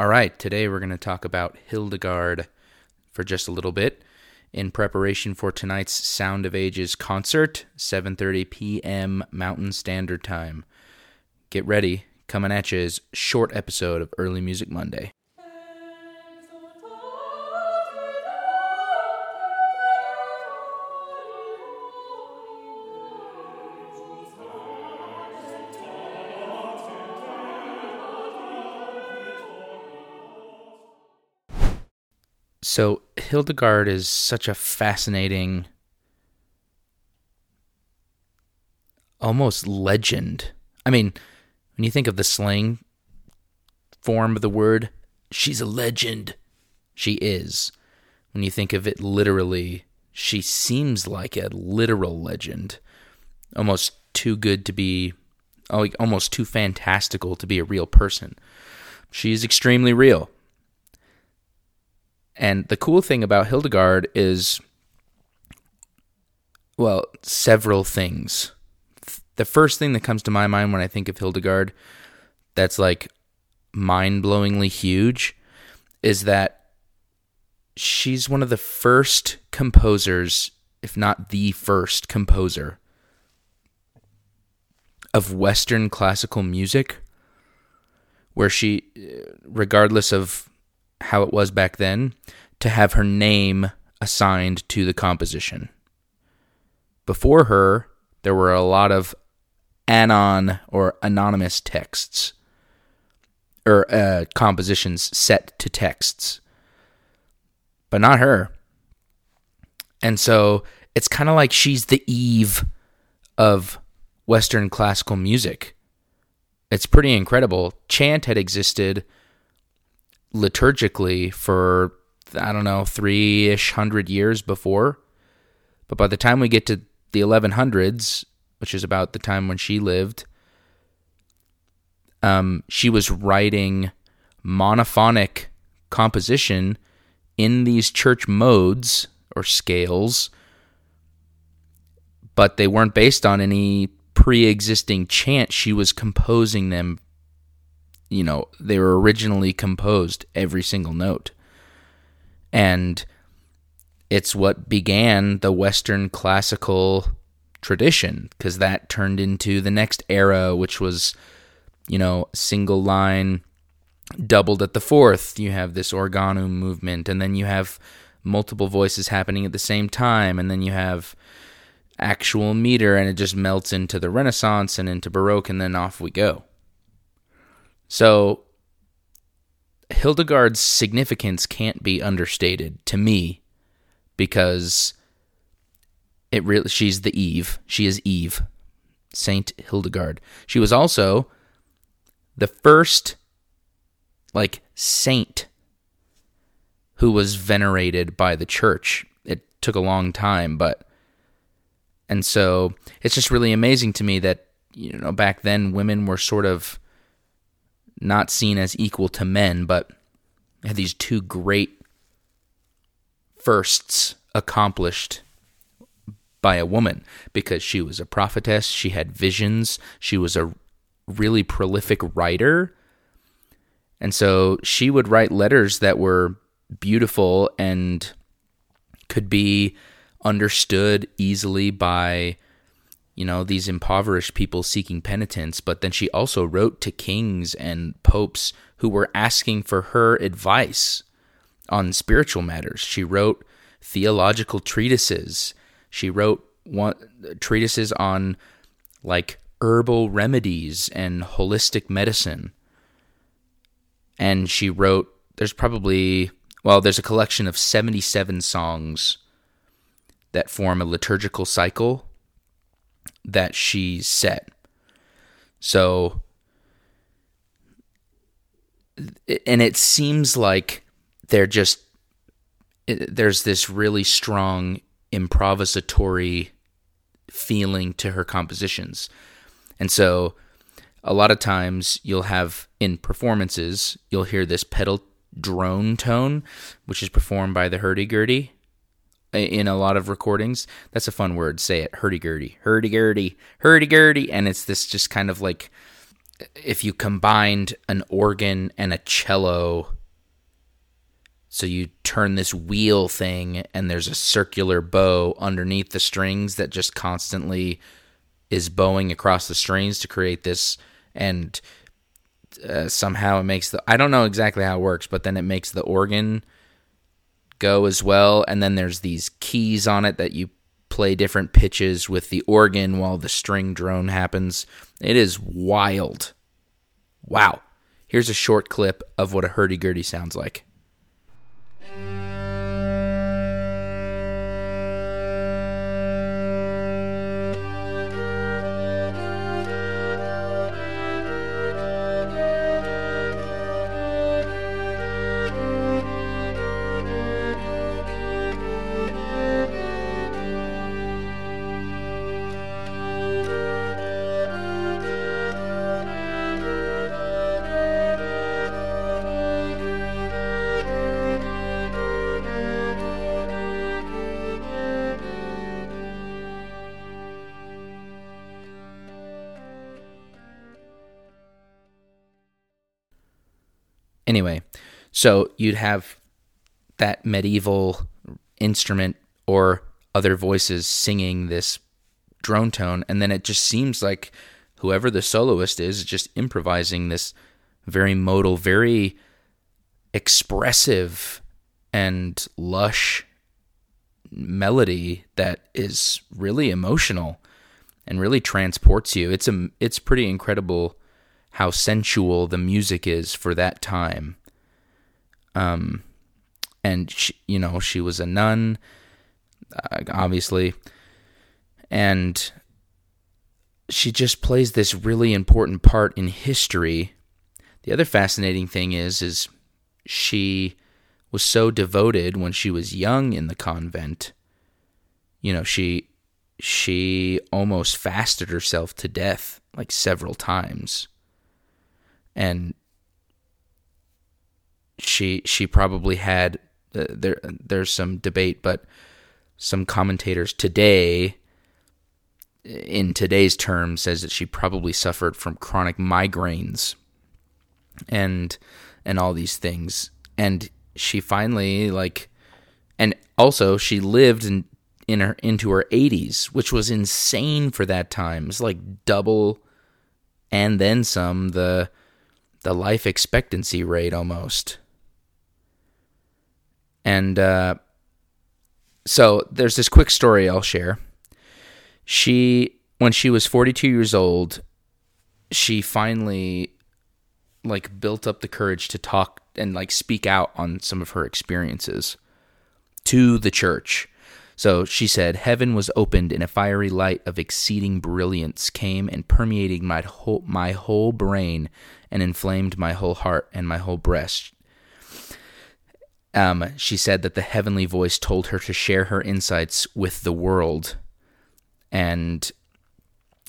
All right, today we're going to talk about Hildegard for just a little bit in preparation for tonight's Sound of Ages concert, 7:30 p.m. Mountain Standard Time. Get ready, coming at you is short episode of Early Music Monday. So Hildegard is such a fascinating almost legend. I mean, when you think of the slang form of the word, she's a legend. She is. When you think of it literally, she seems like a literal legend. Almost too good to be almost too fantastical to be a real person. She is extremely real. And the cool thing about Hildegard is, well, several things. The first thing that comes to my mind when I think of Hildegard that's like mind blowingly huge is that she's one of the first composers, if not the first composer, of Western classical music, where she, uh, regardless of how it was back then to have her name assigned to the composition. Before her, there were a lot of anon or anonymous texts or uh, compositions set to texts, but not her. And so it's kind of like she's the Eve of Western classical music. It's pretty incredible. Chant had existed liturgically for I don't know three ish hundred years before, but by the time we get to the 1100s, which is about the time when she lived, um, she was writing monophonic composition in these church modes or scales, but they weren't based on any pre existing chant. She was composing them you know, they were originally composed every single note. And it's what began the Western classical tradition because that turned into the next era, which was, you know, single line doubled at the fourth. You have this organum movement, and then you have multiple voices happening at the same time, and then you have actual meter, and it just melts into the Renaissance and into Baroque, and then off we go. So Hildegard's significance can't be understated to me because it she's the Eve. She is Eve. Saint Hildegard. She was also the first like saint who was venerated by the church. It took a long time, but and so it's just really amazing to me that you know back then women were sort of not seen as equal to men, but had these two great firsts accomplished by a woman because she was a prophetess, she had visions, she was a really prolific writer. And so she would write letters that were beautiful and could be understood easily by you know, these impoverished people seeking penitence, but then she also wrote to kings and popes who were asking for her advice on spiritual matters. She wrote theological treatises. She wrote one, treatises on like herbal remedies and holistic medicine. And she wrote, there's probably, well, there's a collection of 77 songs that form a liturgical cycle that she set. So, and it seems like they're just, there's this really strong improvisatory feeling to her compositions. And so, a lot of times you'll have in performances, you'll hear this pedal drone tone, which is performed by the hurdy-gurdy in a lot of recordings. That's a fun word. Say it, hurdy gurdy, hurdy gurdy, hurdy gurdy, and it's this just kind of like if you combined an organ and a cello so you turn this wheel thing and there's a circular bow underneath the strings that just constantly is bowing across the strings to create this and uh, somehow it makes the I don't know exactly how it works, but then it makes the organ go as well and then there's these keys on it that you play different pitches with the organ while the string drone happens. It is wild. Wow. Here's a short clip of what a hurdy-gurdy sounds like. Anyway, so you'd have that medieval instrument or other voices singing this drone tone, and then it just seems like whoever the soloist is, is just improvising this very modal, very expressive and lush melody that is really emotional and really transports you. It's a it's pretty incredible how sensual the music is for that time. Um, and she, you know, she was a nun, uh, obviously, and she just plays this really important part in history. The other fascinating thing is, is she was so devoted when she was young in the convent. You know, she she almost fasted herself to death like several times and she she probably had uh, there there's some debate but some commentators today in today's terms says that she probably suffered from chronic migraines and and all these things. And she finally like and also she lived in in her into her 80s which was insane for that time. It's like double and then some the the life expectancy rate almost. And uh, so there's this quick story I'll share. She, when she was 42 years old, she finally like built up the courage to talk and like speak out on some of her experiences to the church. So she said, Heaven was opened, and a fiery light of exceeding brilliance came and permeating my whole, my whole brain and inflamed my whole heart and my whole breast. Um, she said that the heavenly voice told her to share her insights with the world. And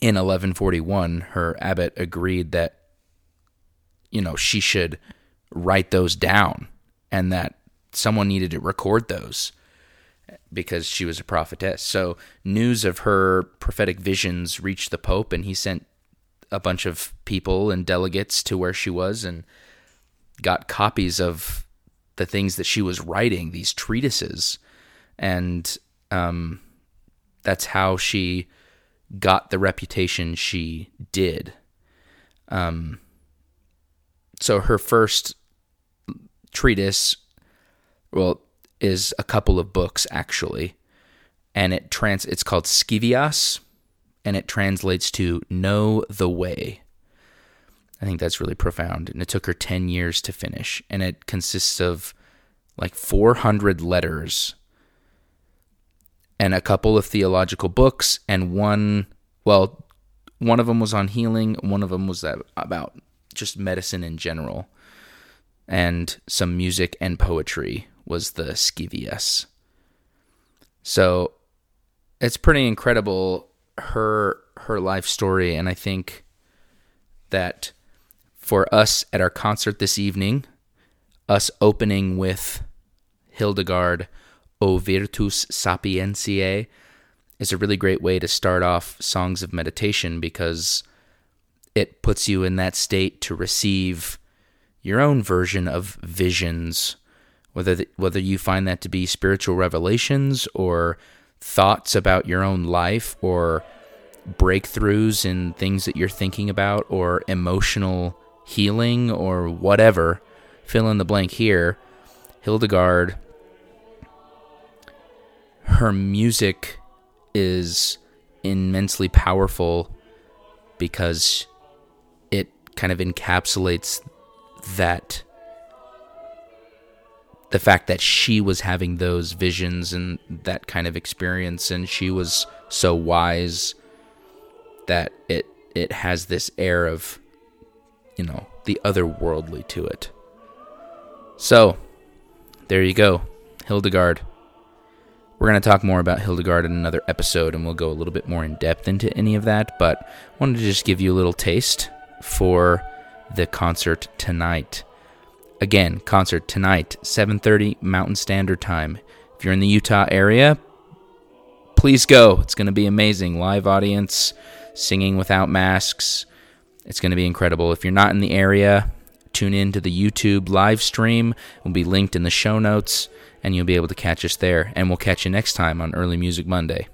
in 1141, her abbot agreed that, you know, she should write those down and that someone needed to record those because she was a prophetess. So news of her prophetic visions reached the Pope, and he sent a bunch of people and delegates to where she was and got copies of the things that she was writing, these treatises, and um, that's how she got the reputation she did. Um, so her first treatise, well, is a couple of books actually, and it trans it's called Scivias, and it translates to know the way. I think that's really profound, and it took her ten years to finish, and it consists of like 400 letters and a couple of theological books and one well one of them was on healing one of them was about just medicine in general and some music and poetry was the Scivias. So it's pretty incredible her her life story and I think that for us at our concert this evening, us opening with Hildegard O Virtus Sapientiae is a really great way to start off songs of meditation because it puts you in that state to receive your own version of visions, whether the, whether you find that to be spiritual revelations or thoughts about your own life or breakthroughs in things that you're thinking about or emotional healing or whatever. Fill in the blank here. Hildegard, her music is immensely powerful because it kind of encapsulates that the fact that she was having those visions and that kind of experience and she was so wise that it it has this air of you know the otherworldly to it. So there you go hildegard. We're going to talk more about hildegard in another episode and we'll go a little bit more in depth into any of that but wanted to just give you a little taste for the concert tonight again concert tonight 7.30 mountain standard time if you're in the utah area please go it's going to be amazing live audience singing without masks. It's going to be incredible. If you're not in the area, tune in to the YouTube live stream. It will be linked in the show notes, and you'll be able to catch us there. And we'll catch you next time on Early Music Monday.